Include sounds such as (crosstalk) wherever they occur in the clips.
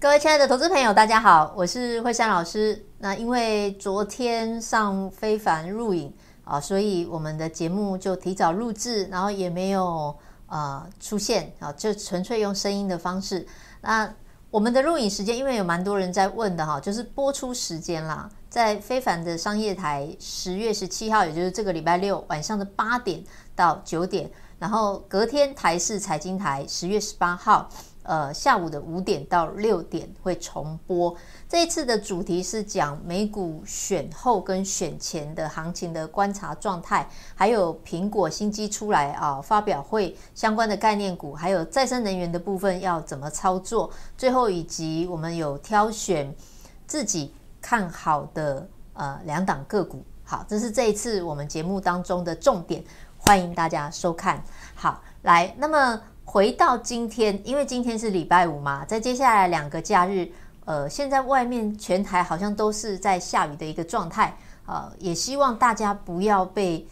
各位亲爱的投资朋友，大家好，我是惠珊老师。那因为昨天上非凡录影啊，所以我们的节目就提早录制，然后也没有呃出现啊，就纯粹用声音的方式。那我们的录影时间，因为有蛮多人在问的哈，就是播出时间啦，在非凡的商业台十月十七号，也就是这个礼拜六晚上的八点到九点，然后隔天台视财经台十月十八号。呃，下午的五点到六点会重播。这一次的主题是讲美股选后跟选前的行情的观察状态，还有苹果新机出来啊，发表会相关的概念股，还有再生能源的部分要怎么操作。最后以及我们有挑选自己看好的呃两档个股。好，这是这一次我们节目当中的重点，欢迎大家收看。好，来，那么。回到今天，因为今天是礼拜五嘛，在接下来两个假日，呃，现在外面全台好像都是在下雨的一个状态，呃，也希望大家不要被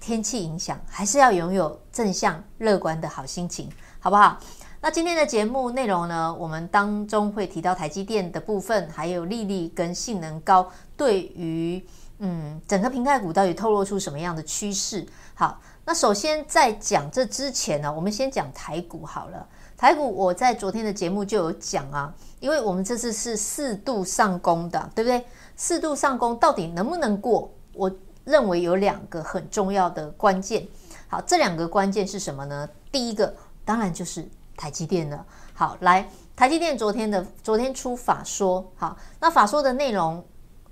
天气影响，还是要拥有正向乐观的好心情，好不好？那今天的节目内容呢，我们当中会提到台积电的部分，还有力丽跟性能高，对于嗯整个平盖股到底透露出什么样的趋势？好。那首先在讲这之前呢，我们先讲台股好了。台股我在昨天的节目就有讲啊，因为我们这次是四度上攻的，对不对？四度上攻到底能不能过？我认为有两个很重要的关键。好，这两个关键是什么呢？第一个当然就是台积电了。好，来，台积电昨天的昨天出法说，好，那法说的内容，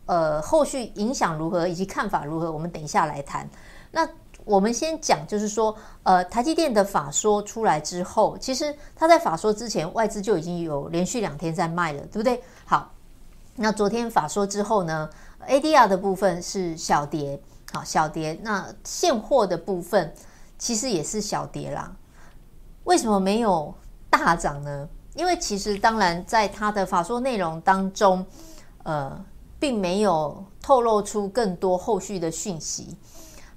呃，后续影响如何以及看法如何，我们等一下来谈。那我们先讲，就是说，呃，台积电的法说出来之后，其实它在法说之前，外资就已经有连续两天在卖了，对不对？好，那昨天法说之后呢，ADR 的部分是小跌，好，小跌。那现货的部分其实也是小跌啦。为什么没有大涨呢？因为其实当然在它的法说内容当中，呃，并没有透露出更多后续的讯息。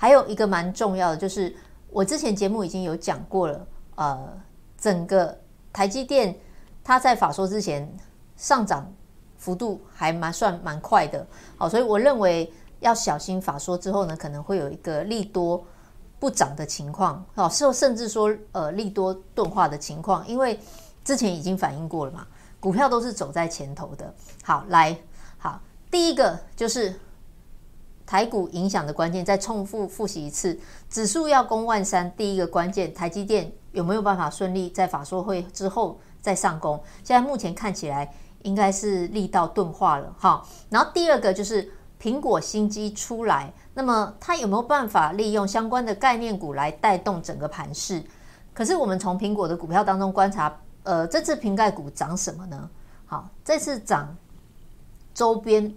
还有一个蛮重要的，就是我之前节目已经有讲过了，呃，整个台积电它在法说之前上涨幅度还蛮算蛮快的，好，所以我认为要小心法说之后呢，可能会有一个利多不涨的情况，哦，甚甚至说呃利多钝化的情况，因为之前已经反映过了嘛，股票都是走在前头的。好，来，好，第一个就是。台股影响的关键，再重复复习一次，指数要攻万三，第一个关键，台积电有没有办法顺利在法说会之后再上攻？现在目前看起来应该是力道钝化了哈。然后第二个就是苹果新机出来，那么它有没有办法利用相关的概念股来带动整个盘势？可是我们从苹果的股票当中观察，呃，这次瓶盖股涨什么呢？好，这次涨周边。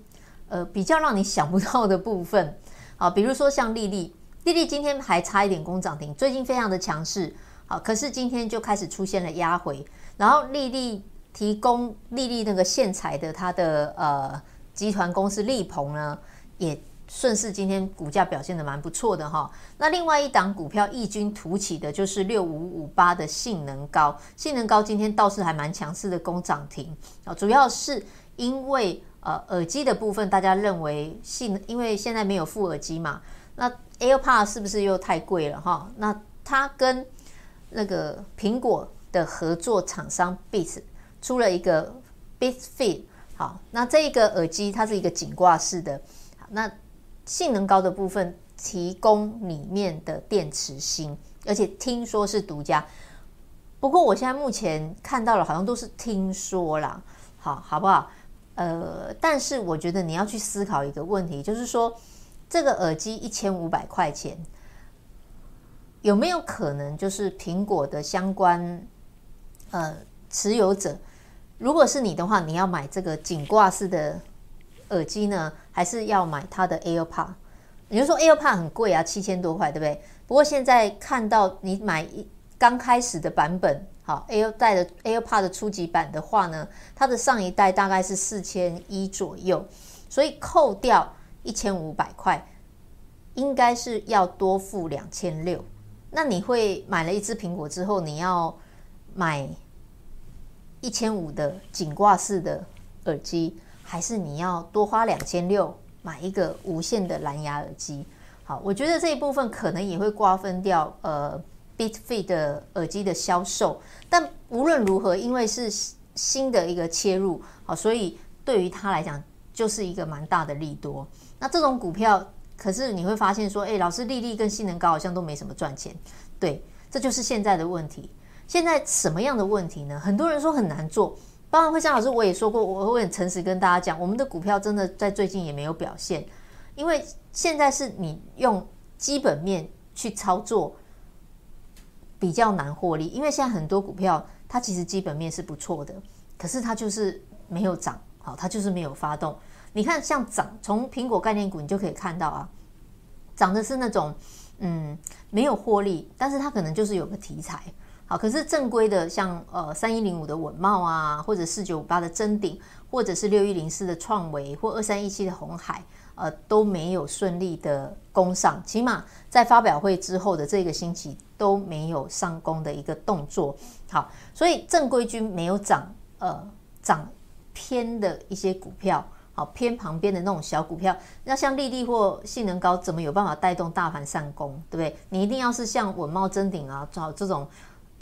呃，比较让你想不到的部分，(laughs) 好，比如说像力丽，力丽今天还差一点攻涨停，最近非常的强势，好，可是今天就开始出现了压回，然后力丽提供力丽那个线材的它的呃集团公司力鹏呢，也顺势今天股价表现得蛮不错的哈。那另外一档股票异军突起的就是六五五八的性能高，性能高今天倒是还蛮强势的攻涨停，啊，主要是因为。呃，耳机的部分，大家认为性，因为现在没有副耳机嘛，那 AirPods 是不是又太贵了哈？那它跟那个苹果的合作厂商 Beats 出了一个 Beats Fit，好，那这个耳机它是一个颈挂式的，那性能高的部分提供里面的电池芯，而且听说是独家，不过我现在目前看到了，好像都是听说啦，好，好不好？呃，但是我觉得你要去思考一个问题，就是说，这个耳机一千五百块钱，有没有可能就是苹果的相关呃持有者？如果是你的话，你要买这个颈挂式的耳机呢，还是要买它的 AirPod？你就说 AirPod 很贵啊，七千多块，对不对？不过现在看到你买一刚开始的版本。好，Air 带的 AirPod 的初级版的话呢，它的上一代大概是四千一左右，所以扣掉一千五百块，应该是要多付两千六。那你会买了一支苹果之后，你要买一千五的颈挂式的耳机，还是你要多花两千六买一个无线的蓝牙耳机？好，我觉得这一部分可能也会瓜分掉呃 Beats Fit 的耳机的销售。但无论如何，因为是新的一个切入，好，所以对于他来讲就是一个蛮大的利多。那这种股票，可是你会发现说，哎，老师，力立跟性能高好像都没什么赚钱。对，这就是现在的问题。现在什么样的问题呢？很多人说很难做。包括慧珊老师，我也说过，我会很诚实跟大家讲，我们的股票真的在最近也没有表现，因为现在是你用基本面去操作比较难获利，因为现在很多股票它其实基本面是不错的，可是它就是没有涨，好，它就是没有发动。你看像涨，从苹果概念股你就可以看到啊，涨的是那种嗯没有获利，但是它可能就是有个题材。好，可是正规的像呃三一零五的稳懋啊，或者四九五八的臻鼎，或者是六一零四的创维，或二三一七的红海，呃都没有顺利的攻上，起码在发表会之后的这个星期都没有上攻的一个动作。好，所以正规军没有涨，呃涨偏的一些股票，好偏旁边的那种小股票，那像力立或性能高，怎么有办法带动大盘上攻，对不对？你一定要是像稳懋、臻鼎啊，找这种。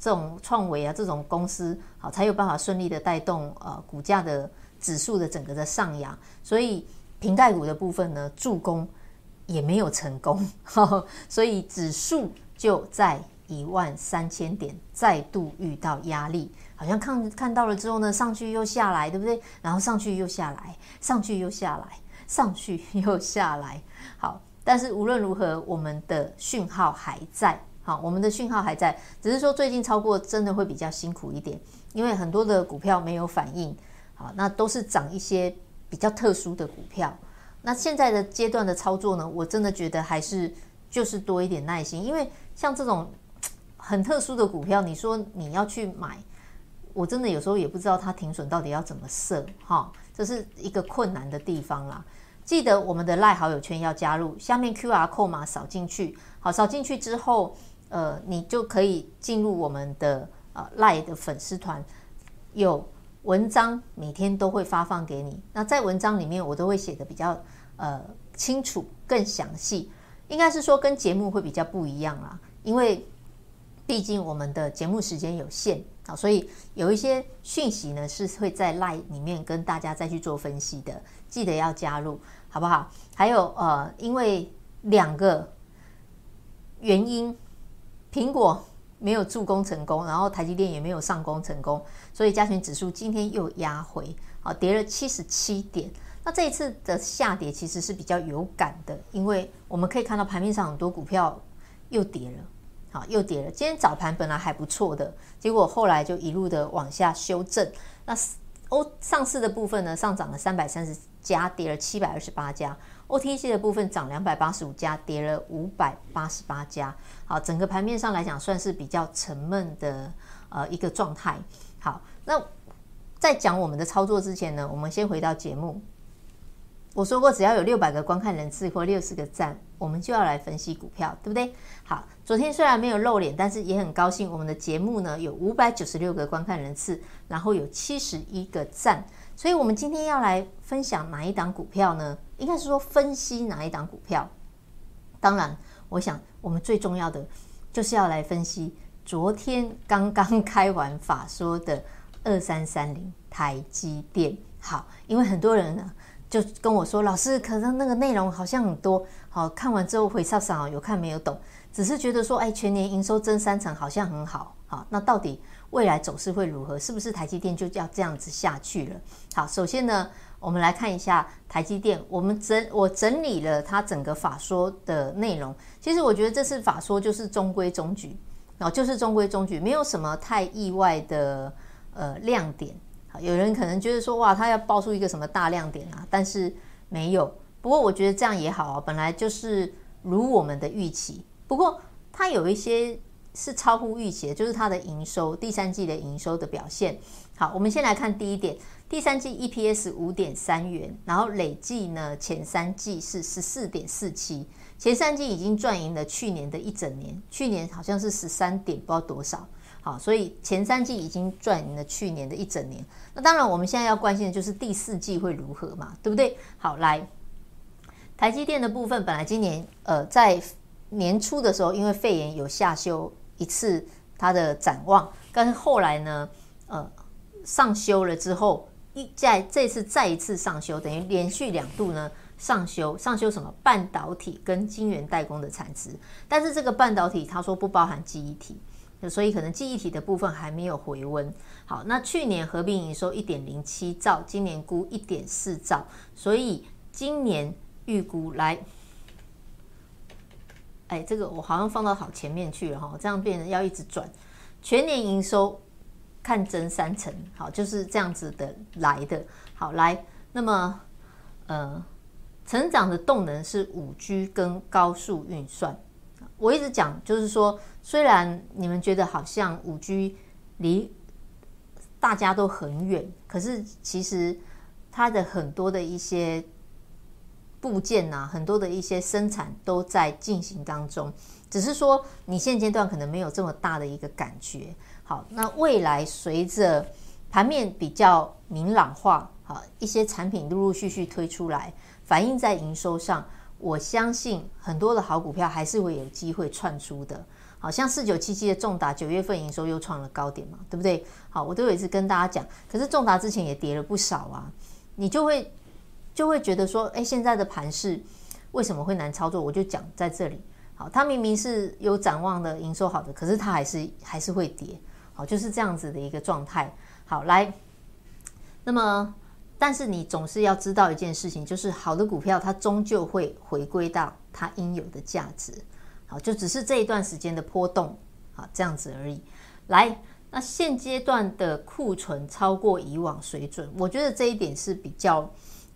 这种创维啊，这种公司好才有办法顺利的带动呃股价的指数的整个的上扬，所以苹概股的部分呢助攻也没有成功，呵呵，所以指数就在一万三千点再度遇到压力，好像看看到了之后呢上去又下来，对不对？然后上去又下来，上去又下来，上去又下来，好，但是无论如何，我们的讯号还在。好，我们的讯号还在，只是说最近超过真的会比较辛苦一点，因为很多的股票没有反应。好，那都是涨一些比较特殊的股票。那现在的阶段的操作呢，我真的觉得还是就是多一点耐心，因为像这种很特殊的股票，你说你要去买，我真的有时候也不知道它停损到底要怎么设。哈，这是一个困难的地方啦。记得我们的赖好友圈要加入，下面 QR 扣码扫进去，好，扫进去之后。呃，你就可以进入我们的呃 LINE 的粉丝团，有文章每天都会发放给你。那在文章里面，我都会写的比较呃清楚、更详细。应该是说跟节目会比较不一样啦，因为毕竟我们的节目时间有限啊，所以有一些讯息呢是会在 LINE 里面跟大家再去做分析的。记得要加入，好不好？还有呃，因为两个原因。苹果没有助攻成功，然后台积电也没有上攻成功，所以加权指数今天又压回，好，跌了七十七点。那这一次的下跌其实是比较有感的，因为我们可以看到盘面上很多股票又跌了，好，又跌了。今天早盘本来还不错的，结果后来就一路的往下修正。那欧上市的部分呢，上涨了三百三十家，跌了七百二十八家。OTC 的部分涨两百八十五家，跌了五百八十八家。好，整个盘面上来讲，算是比较沉闷的呃一个状态。好，那在讲我们的操作之前呢，我们先回到节目。我说过，只要有六百个观看人次或六十个赞，我们就要来分析股票，对不对？好，昨天虽然没有露脸，但是也很高兴，我们的节目呢有五百九十六个观看人次，然后有七十一个赞。所以，我们今天要来分享哪一档股票呢？应该是说分析哪一档股票。当然，我想我们最重要的就是要来分析昨天刚刚 (laughs) 开完法说的二三三零台积电。好，因为很多人呢就跟我说，老师，可能那个内容好像很多，好，看完之后会上上有看没有懂，只是觉得说，哎，全年营收增三成，好像很好。好，那到底？未来走势会如何？是不是台积电就要这样子下去了？好，首先呢，我们来看一下台积电。我们整我整理了它整个法说的内容。其实我觉得这次法说就是中规中矩，哦，就是中规中矩，没有什么太意外的呃亮点。有人可能觉得说哇，他要爆出一个什么大亮点啊？但是没有。不过我觉得这样也好啊，本来就是如我们的预期。不过它有一些。是超乎预期的，就是它的营收，第三季的营收的表现。好，我们先来看第一点，第三季 EPS 五点三元，然后累计呢前三季是十四点四七，前三季已经赚赢了去年的一整年，去年好像是十三点不知道多少，好，所以前三季已经赚赢了去年的一整年。那当然，我们现在要关心的就是第四季会如何嘛，对不对？好，来，台积电的部分，本来今年呃在年初的时候，因为肺炎有下修一次它的展望，但是后来呢，呃，上修了之后，一在这次再一次上修，等于连续两度呢上修，上修什么？半导体跟晶圆代工的产值，但是这个半导体他说不包含记忆体。所以可能记忆体的部分还没有回温。好，那去年合并营收一点零七兆，今年估一点四兆，所以今年预估来，哎，这个我好像放到好前面去了哈，这样变成要一直转。全年营收看增三成，好，就是这样子的来的。好，来，那么呃，成长的动能是五 G 跟高速运算。我一直讲，就是说，虽然你们觉得好像五 G 离大家都很远，可是其实它的很多的一些部件呐、很多的一些生产都在进行当中，只是说你现阶段可能没有这么大的一个感觉。好，那未来随着盘面比较明朗化，好，一些产品陆陆续续推出来，反映在营收上。我相信很多的好股票还是会有机会串出的，好像四九七七的重达九月份营收又创了高点嘛，对不对？好，我都有一次跟大家讲，可是重达之前也跌了不少啊，你就会就会觉得说，哎，现在的盘势为什么会难操作？我就讲在这里，好，它明明是有展望的营收好的，可是它还是还是会跌，好，就是这样子的一个状态。好，来，那么。但是你总是要知道一件事情，就是好的股票它终究会回归到它应有的价值，好，就只是这一段时间的波动，好，这样子而已。来，那现阶段的库存超过以往水准，我觉得这一点是比较，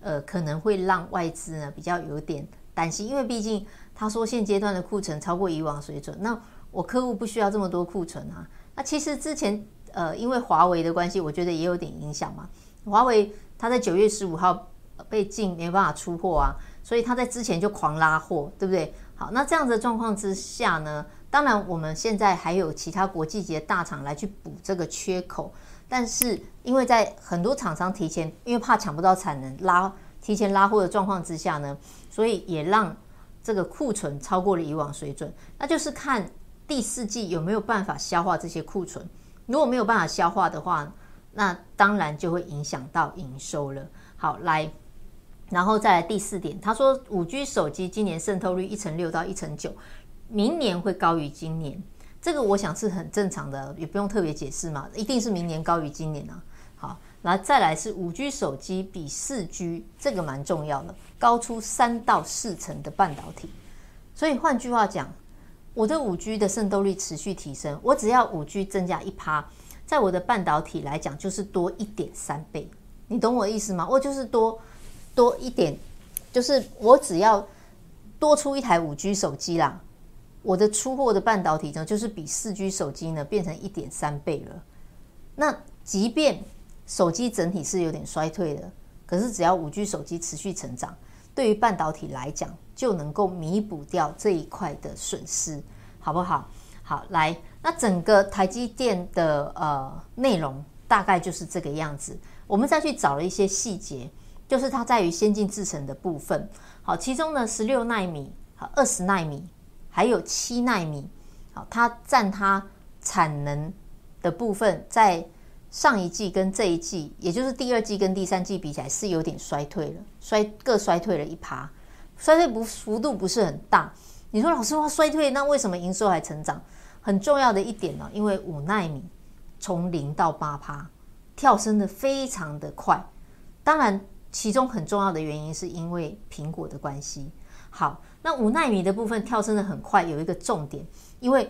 呃，可能会让外资呢比较有点担心，因为毕竟他说现阶段的库存超过以往水准，那我客户不需要这么多库存啊。那其实之前，呃，因为华为的关系，我觉得也有点影响嘛，华为。他在九月十五号被禁，没办法出货啊，所以他在之前就狂拉货，对不对？好，那这样的状况之下呢，当然我们现在还有其他国际级的大厂来去补这个缺口，但是因为在很多厂商提前，因为怕抢不到产能，拉提前拉货的状况之下呢，所以也让这个库存超过了以往水准，那就是看第四季有没有办法消化这些库存，如果没有办法消化的话。那当然就会影响到营收了。好，来，然后再来第四点，他说五 G 手机今年渗透率一成六到一成九，明年会高于今年。这个我想是很正常的，也不用特别解释嘛，一定是明年高于今年啊。好，然后再来是五 G 手机比四 G 这个蛮重要的，高出三到四成的半导体。所以换句话讲，我的五 G 的渗透率持续提升，我只要五 G 增加一趴。在我的半导体来讲，就是多一点三倍，你懂我意思吗？我就是多多一点，就是我只要多出一台五 G 手机啦，我的出货的半导体呢，就是比四 G 手机呢变成一点三倍了。那即便手机整体是有点衰退的，可是只要五 G 手机持续成长，对于半导体来讲，就能够弥补掉这一块的损失，好不好？好，来。那整个台积电的呃内容大概就是这个样子。我们再去找了一些细节，就是它在于先进制程的部分。好，其中呢十六纳米、和二十纳米，还有七纳米，好，它占它产能的部分，在上一季跟这一季，也就是第二季跟第三季比起来是有点衰退了，衰各衰退了一趴，衰退不幅度不是很大。你说老师话衰退，那为什么营收还成长？很重要的一点呢，因为五纳米从零到八趴跳升的非常的快，当然其中很重要的原因是因为苹果的关系。好，那五纳米的部分跳升的很快，有一个重点，因为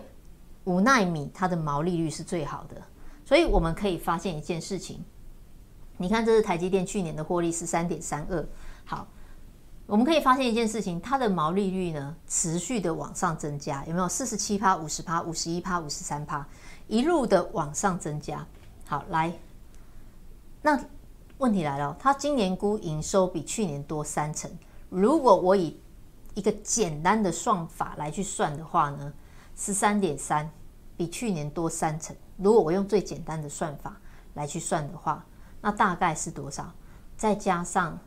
五纳米它的毛利率是最好的，所以我们可以发现一件事情，你看这是台积电去年的获利十三点三二，好。我们可以发现一件事情，它的毛利率呢持续的往上增加，有没有四十七趴、五十趴、五十一趴、五十三趴，一路的往上增加。好，来，那问题来了，它今年估营收比去年多三成。如果我以一个简单的算法来去算的话呢，十三点三比去年多三成，如果我用最简单的算法来去算的话，那大概是多少？再加上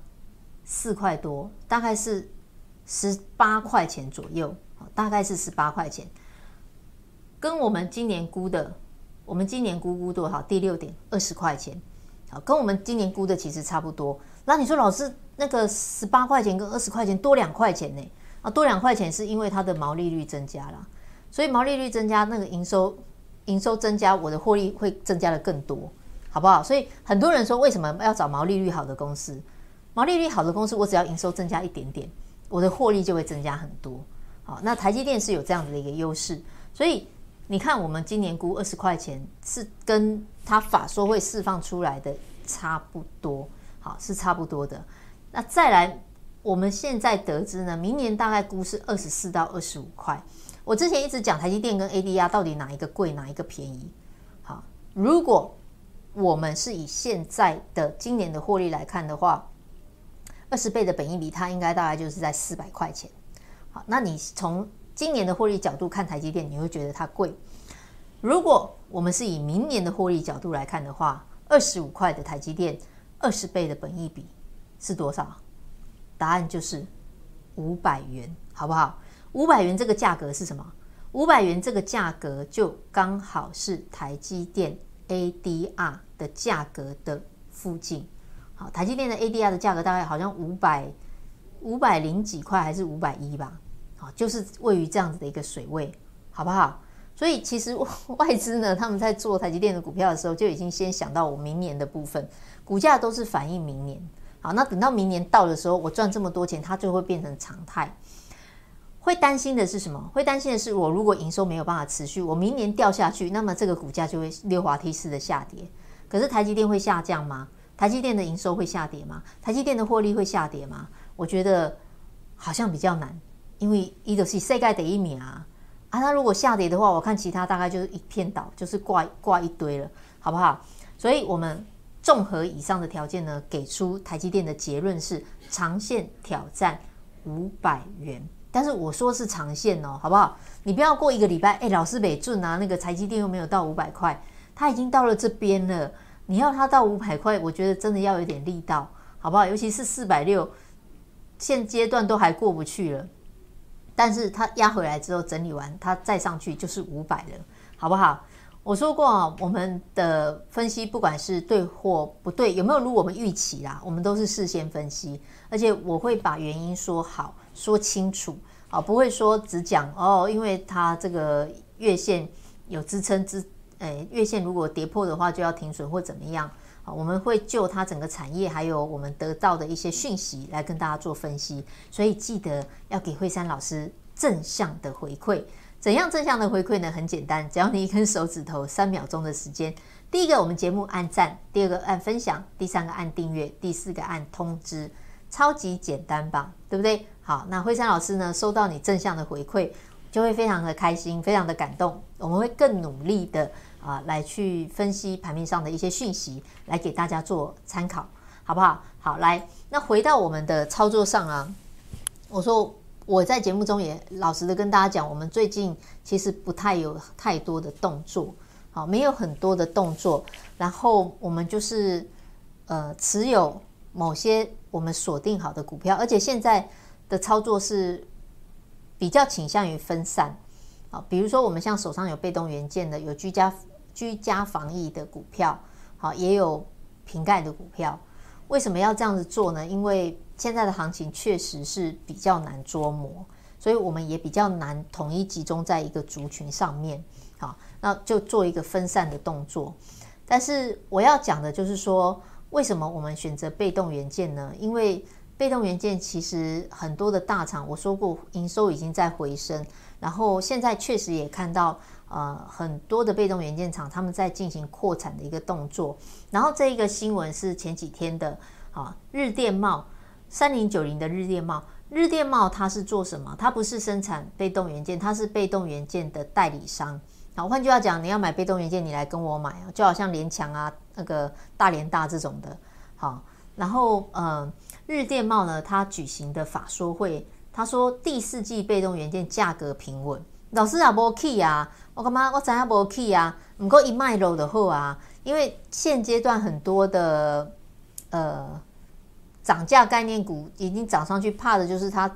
四块多，大概是十八块钱左右，大概是十八块钱，跟我们今年估的，我们今年估估多少？第六点二十块钱，好，跟我们今年估的其实差不多。那你说老师，那个十八块钱跟二十块钱多两块钱呢？啊，多两块钱是因为它的毛利率增加了，所以毛利率增加，那个营收营收增加，我的获利会增加的更多。好不好？所以很多人说，为什么要找毛利率好的公司？毛利率好的公司，我只要营收增加一点点，我的获利就会增加很多。好，那台积电是有这样子的一个优势，所以你看，我们今年估二十块钱，是跟它法说会释放出来的差不多，好，是差不多的。那再来，我们现在得知呢，明年大概估是二十四到二十五块。我之前一直讲台积电跟 ADR 到底哪一个贵，哪一个便宜？好，如果我们是以现在的今年的获利来看的话，二十倍的本益比，它应该大概就是在四百块钱。好，那你从今年的获利角度看台积电，你会觉得它贵。如果我们是以明年的获利角度来看的话，二十五块的台积电，二十倍的本益比是多少？答案就是五百元，好不好？五百元这个价格是什么？五百元这个价格就刚好是台积电。ADR 的价格的附近，好，台积电的 ADR 的价格大概好像五百五百零几块，还是五百一吧？好，就是位于这样子的一个水位，好不好？所以其实 (laughs) 外资呢，他们在做台积电的股票的时候，就已经先想到我明年的部分，股价都是反映明年。好，那等到明年到的时候，我赚这么多钱，它就会变成常态。会担心的是什么？会担心的是，我如果营收没有办法持续，我明年掉下去，那么这个股价就会溜滑梯式的下跌。可是台积电会下降吗？台积电的营收会下跌吗？台积电的获利会下跌吗？我觉得好像比较难，因为一个是世界第一名啊啊！它如果下跌的话，我看其他大概就是一片倒，就是挂挂一堆了，好不好？所以我们综合以上的条件呢，给出台积电的结论是长线挑战五百元。但是我说是长线哦，好不好？你不要过一个礼拜，哎，老师北俊啊，那个台积电又没有到五百块，他已经到了这边了。你要他到五百块，我觉得真的要有点力道，好不好？尤其是四百六，现阶段都还过不去了。但是他压回来之后整理完，他再上去就是五百了，好不好？我说过啊，我们的分析不管是对或不对，有没有如我们预期啦，我们都是事先分析，而且我会把原因说好。说清楚啊，不会说只讲哦，因为它这个月线有支撑支，诶，月线如果跌破的话就要停损或怎么样啊？我们会就它整个产业还有我们得到的一些讯息来跟大家做分析，所以记得要给惠珊老师正向的回馈。怎样正向的回馈呢？很简单，只要你一根手指头三秒钟的时间，第一个我们节目按赞，第二个按分享，第三个按订阅，第四个按通知。超级简单吧，对不对？好，那惠珊老师呢，收到你正向的回馈，就会非常的开心，非常的感动。我们会更努力的啊，来去分析盘面上的一些讯息，来给大家做参考，好不好？好，来，那回到我们的操作上啊，我说我在节目中也老实的跟大家讲，我们最近其实不太有太多的动作，好，没有很多的动作，然后我们就是呃持有某些。我们锁定好的股票，而且现在的操作是比较倾向于分散啊，比如说我们像手上有被动元件的，有居家居家防疫的股票，好，也有瓶盖的股票。为什么要这样子做呢？因为现在的行情确实是比较难捉摸，所以我们也比较难统一集中在一个族群上面，好，那就做一个分散的动作。但是我要讲的就是说。为什么我们选择被动元件呢？因为被动元件其实很多的大厂，我说过营收已经在回升，然后现在确实也看到呃很多的被动元件厂他们在进行扩产的一个动作。然后这一个新闻是前几天的啊，日电贸三零九零的日电贸，日电贸它是做什么？它不是生产被动元件，它是被动元件的代理商。好，换句话讲，你要买被动元件，你来跟我买啊，就好像联强啊。那个大联大这种的，好，然后呃，日电贸呢，它举行的法说会，他说第四季被动元件价格平稳。老师啊，无起啊，我干嘛？我知影无起啊。不过一卖楼的货啊，因为现阶段很多的呃涨价概念股已经涨上去，怕的就是它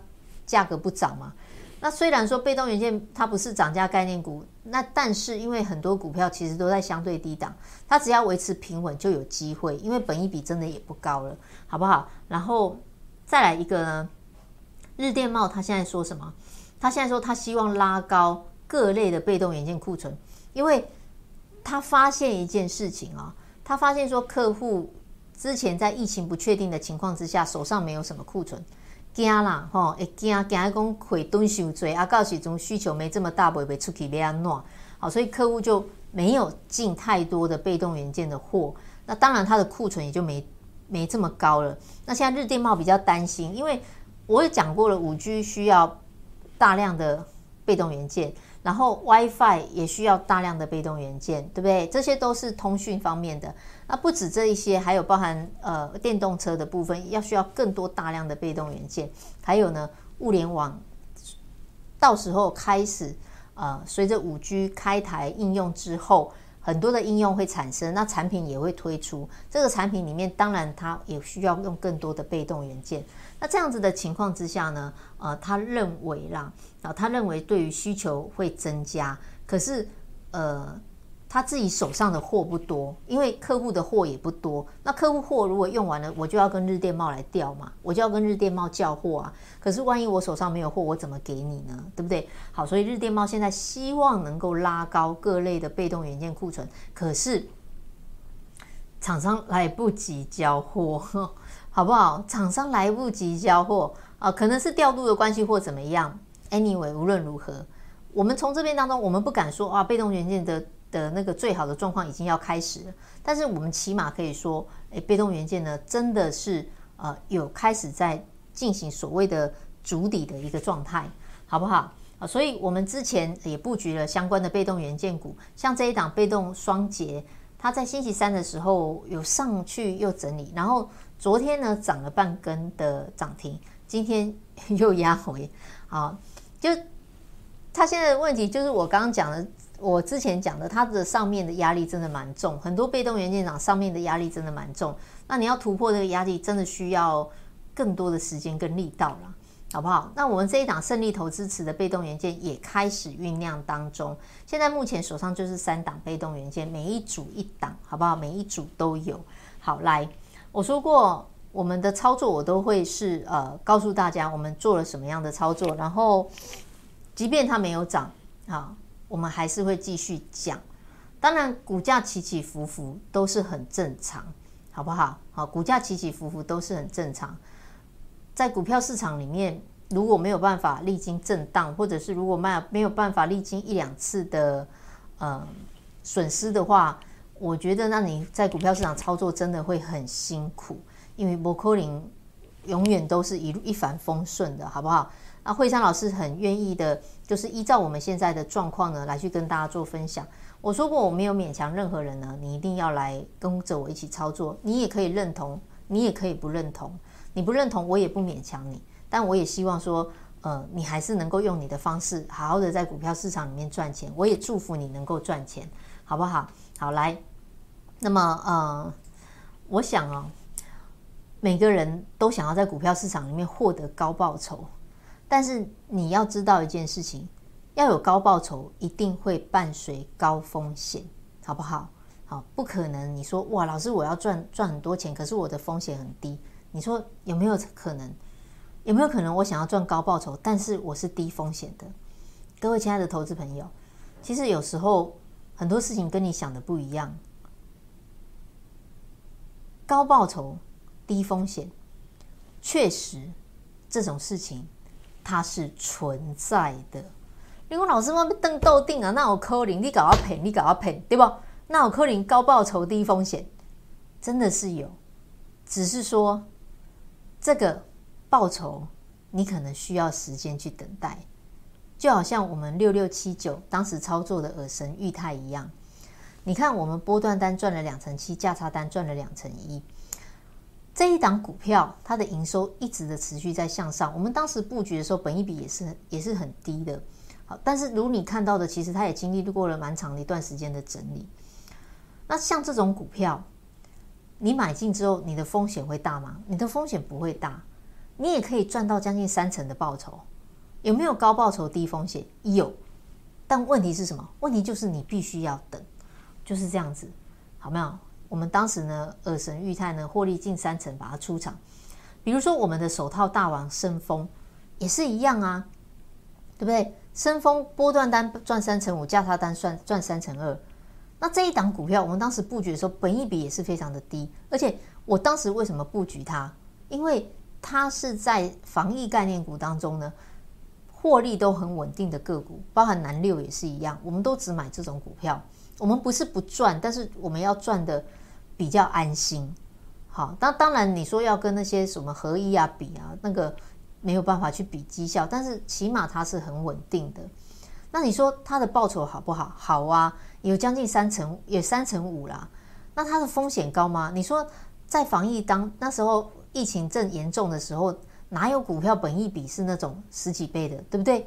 价格不涨嘛。那虽然说被动元件它不是涨价概念股，那但是因为很多股票其实都在相对低档，它只要维持平稳就有机会，因为本益比真的也不高了，好不好？然后再来一个呢，日电贸它现在说什么？它现在说它希望拉高各类的被动元件库存，因为他发现一件事情啊，他发现说客户之前在疫情不确定的情况之下，手上没有什么库存。惊啦，吼，会惊惊讲亏吨伤济啊！到时阵需求没这么大，不会出去要安怎？好，所以客户就没有进太多的被动元件的货，那当然他的库存也就没没这么高了。那现在日电贸比较担心，因为我也讲过了，五 G 需要大量的被动元件。然后 WiFi 也需要大量的被动元件，对不对？这些都是通讯方面的。那不止这一些，还有包含呃电动车的部分，要需要更多大量的被动元件。还有呢，物联网到时候开始呃，随着 5G 开台应用之后，很多的应用会产生，那产品也会推出。这个产品里面，当然它也需要用更多的被动元件。那这样子的情况之下呢，呃，他认为啦，啊，他认为对于需求会增加，可是，呃，他自己手上的货不多，因为客户的货也不多。那客户货如果用完了，我就要跟日电贸来调嘛，我就要跟日电贸叫货啊。可是万一我手上没有货，我怎么给你呢？对不对？好，所以日电贸现在希望能够拉高各类的被动元件库存，可是厂商来不及交货。好不好？厂商来不及交货啊，可能是调度的关系或怎么样。Anyway，无论如何，我们从这边当中，我们不敢说啊，被动元件的的那个最好的状况已经要开始了。但是我们起码可以说，诶，被动元件呢，真的是呃有开始在进行所谓的筑底的一个状态，好不好？啊，所以我们之前也布局了相关的被动元件股，像这一档被动双节，它在星期三的时候有上去又整理，然后。昨天呢，涨了半根的涨停，今天又压回，啊，就它现在的问题就是我刚刚讲的，我之前讲的，它的上面的压力真的蛮重，很多被动元件厂上面的压力真的蛮重，那你要突破这个压力，真的需要更多的时间跟力道了，好不好？那我们这一档胜利投资池的被动元件也开始酝酿当中，现在目前手上就是三档被动元件，每一组一档，好不好？每一组都有，好来。我说过，我们的操作我都会是呃告诉大家我们做了什么样的操作，然后即便它没有涨啊，我们还是会继续讲。当然，股价起起伏伏都是很正常，好不好？好，股价起起伏伏都是很正常。在股票市场里面，如果没有办法历经震荡，或者是如果没有没有办法历经一两次的呃损失的话。我觉得，那你在股票市场操作真的会很辛苦，因为不可能永远都是一一帆风顺的，好不好？那惠珊老师很愿意的，就是依照我们现在的状况呢，来去跟大家做分享。我说过，我没有勉强任何人呢，你一定要来跟着我一起操作。你也可以认同，你也可以不认同。你不认同，我也不勉强你。但我也希望说，呃，你还是能够用你的方式，好好的在股票市场里面赚钱。我也祝福你能够赚钱，好不好？好，来，那么呃，我想啊、每个人都想要在股票市场里面获得高报酬，但是你要知道一件事情，要有高报酬，一定会伴随高风险，好不好？好，不可能你说哇，老师我要赚赚很多钱，可是我的风险很低，你说有没有可能？有没有可能我想要赚高报酬，但是我是低风险的？各位亲爱的投资朋友，其实有时候。很多事情跟你想的不一样，高报酬低风险，确实这种事情它是存在的。因为老师们瞪豆定啊，那我扣零，你搞要赔，你搞要赔，对不？那我扣零高报酬低风险，真的是有，只是说这个报酬你可能需要时间去等待。就好像我们六六七九当时操作的耳神裕泰一样，你看我们波段单赚了两成七，价差单赚了两成一。这一档股票它的营收一直的持续在向上。我们当时布局的时候，本一比也是也是很低的。好，但是如你看到的，其实它也经历过了蛮长的一段时间的整理。那像这种股票，你买进之后，你的风险会大吗？你的风险不会大，你也可以赚到将近三成的报酬。有没有高报酬低风险？有，但问题是什么？问题就是你必须要等，就是这样子，好没有？我们当时呢，尔神裕泰呢，获利近三成，把它出场。比如说我们的手套大王升丰，也是一样啊，对不对？升丰波段单赚三成五，价差单算赚三成二。那这一档股票，我们当时布局的时候，本益比也是非常的低。而且我当时为什么布局它？因为它是在防疫概念股当中呢，获利都很稳定的个股，包含南六也是一样。我们都只买这种股票，我们不是不赚，但是我们要赚的比较安心。好，那当然你说要跟那些什么合一啊比啊，那个。没有办法去比绩效，但是起码它是很稳定的。那你说它的报酬好不好？好啊，有将近三成，有三成五啦。那它的风险高吗？你说在防疫当那时候疫情正严重的时候，哪有股票本益比是那种十几倍的，对不对？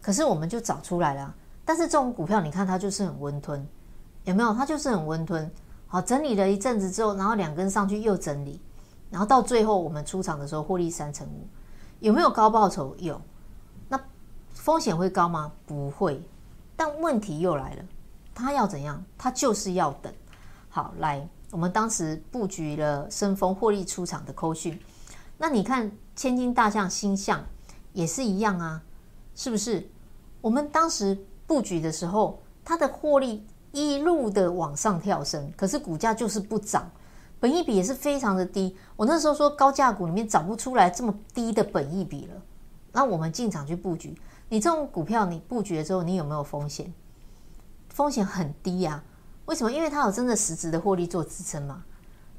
可是我们就找出来了。但是这种股票，你看它就是很温吞，有没有？它就是很温吞。好，整理了一阵子之后，然后两根上去又整理，然后到最后我们出场的时候获利三成五。有没有高报酬？有。那风险会高吗？不会。但问题又来了，他要怎样？他就是要等。好，来，我们当时布局了升丰获利出场的扣讯。那你看千金大象星象也是一样啊，是不是？我们当时布局的时候，它的获利一路的往上跳升，可是股价就是不涨。本益比也是非常的低，我那时候说高价股里面找不出来这么低的本益比了。那我们进场去布局，你这种股票你布局了之后，你有没有风险？风险很低呀。为什么？因为它有真的实质的获利做支撑嘛。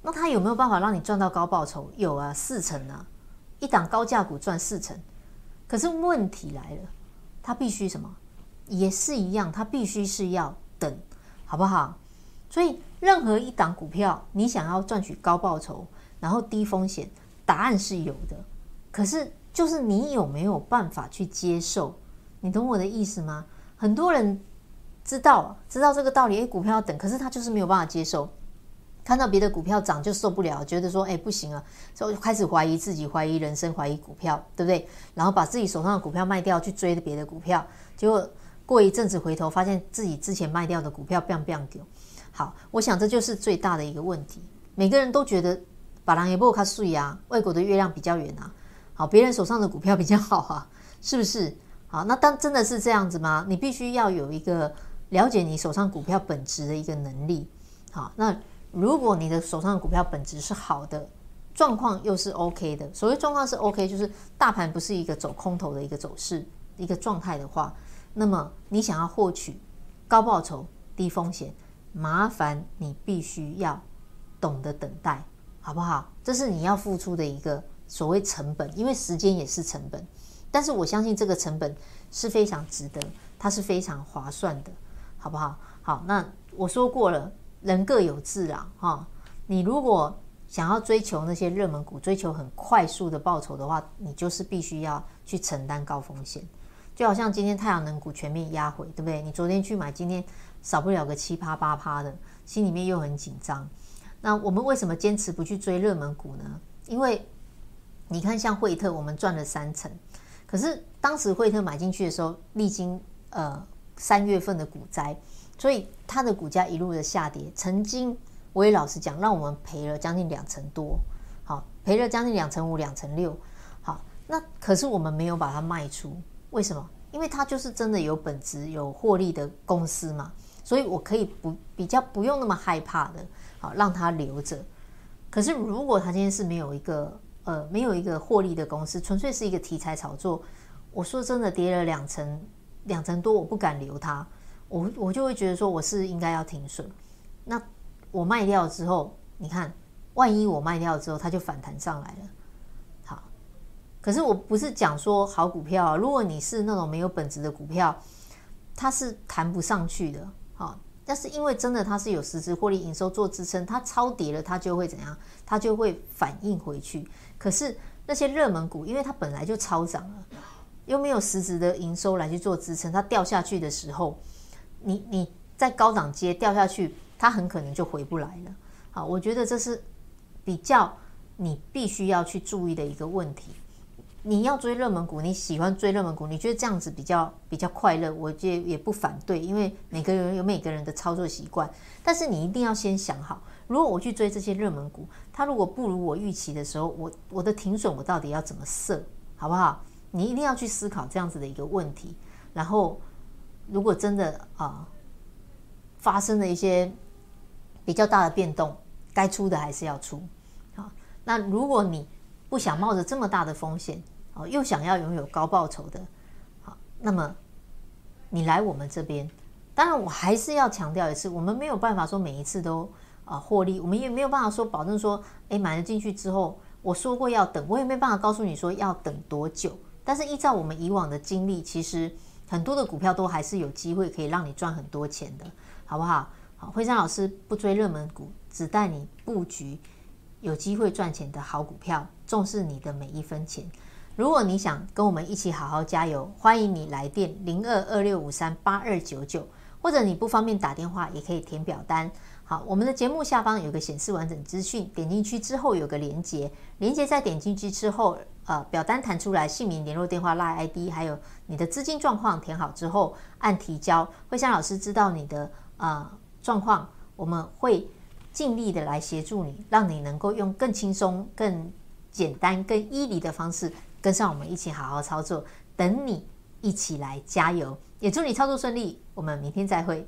那它有没有办法让你赚到高报酬？有啊，四成啊，一档高价股赚四成。可是问题来了，它必须什么？也是一样，它必须是要等，好不好？所以，任何一档股票，你想要赚取高报酬，然后低风险，答案是有的。可是，就是你有没有办法去接受？你懂我的意思吗？很多人知道知道这个道理，诶，股票要等，可是他就是没有办法接受。看到别的股票涨就受不了，觉得说，诶，不行啊，所以开始怀疑自己，怀疑人生，怀疑股票，对不对？然后把自己手上的股票卖掉，去追别的股票，结果过一阵子回头，发现自己之前卖掉的股票，biang bang 掉。好，我想这就是最大的一个问题。每个人都觉得把人也不卡碎啊，外国的月亮比较圆啊。好，别人手上的股票比较好啊，是不是？好，那当真的是这样子吗？你必须要有一个了解你手上股票本质的一个能力。好，那如果你的手上股票本质是好的，状况又是 OK 的，所谓状况是 OK，就是大盘不是一个走空头的一个走势一个状态的话，那么你想要获取高报酬、低风险。麻烦你必须要懂得等待，好不好？这是你要付出的一个所谓成本，因为时间也是成本。但是我相信这个成本是非常值得，它是非常划算的，好不好？好，那我说过了，人各有志啊，哈。你如果想要追求那些热门股，追求很快速的报酬的话，你就是必须要去承担高风险。就好像今天太阳能股全面压回，对不对？你昨天去买，今天。少不了个七趴八趴的，心里面又很紧张。那我们为什么坚持不去追热门股呢？因为你看，像惠特，我们赚了三成，可是当时惠特买进去的时候，历经呃三月份的股灾，所以它的股价一路的下跌。曾经我也老实讲，让我们赔了将近两成多，好，赔了将近两成五、两成六。好，那可是我们没有把它卖出，为什么？因为它就是真的有本质、有获利的公司嘛。所以我可以不比较不用那么害怕的，好让它留着。可是如果它今天是没有一个呃没有一个获利的公司，纯粹是一个题材炒作，我说真的跌了两成两成多，我不敢留它，我我就会觉得说我是应该要停损。那我卖掉之后，你看万一我卖掉之后它就反弹上来了，可是我不是讲说好股票啊，如果你是那种没有本质的股票，它是弹不上去的。好，但是因为真的它是有实质获利营收做支撑，它超跌了，它就会怎样？它就会反应回去。可是那些热门股，因为它本来就超涨了，又没有实质的营收来去做支撑，它掉下去的时候，你你在高档阶掉下去，它很可能就回不来了。好，我觉得这是比较你必须要去注意的一个问题。你要追热门股，你喜欢追热门股，你觉得这样子比较比较快乐，我就也不反对，因为每个人有每个人的操作习惯。但是你一定要先想好，如果我去追这些热门股，它如果不如我预期的时候，我我的停损我到底要怎么设，好不好？你一定要去思考这样子的一个问题。然后，如果真的啊发生了一些比较大的变动，该出的还是要出。好，那如果你不想冒着这么大的风险，哦，又想要拥有高报酬的，好，那么你来我们这边，当然我还是要强调一次，我们没有办法说每一次都啊获利，我们也没有办法说保证说，诶，买了进去之后，我说过要等，我也没办法告诉你说要等多久。但是依照我们以往的经历，其实很多的股票都还是有机会可以让你赚很多钱的，好不好？好，惠山老师不追热门股，只带你布局有机会赚钱的好股票，重视你的每一分钱。如果你想跟我们一起好好加油，欢迎你来电零二二六五三八二九九，或者你不方便打电话，也可以填表单。好，我们的节目下方有个显示完整资讯，点进去之后有个连接，连接再点进去之后，呃，表单弹出来，姓名、联络电话、拉 ID，还有你的资金状况填好之后，按提交。惠珊老师知道你的呃状况，我们会尽力的来协助你，让你能够用更轻松、更简单、更 easy 的方式。跟上我们一起好好操作，等你一起来加油，也祝你操作顺利。我们明天再会。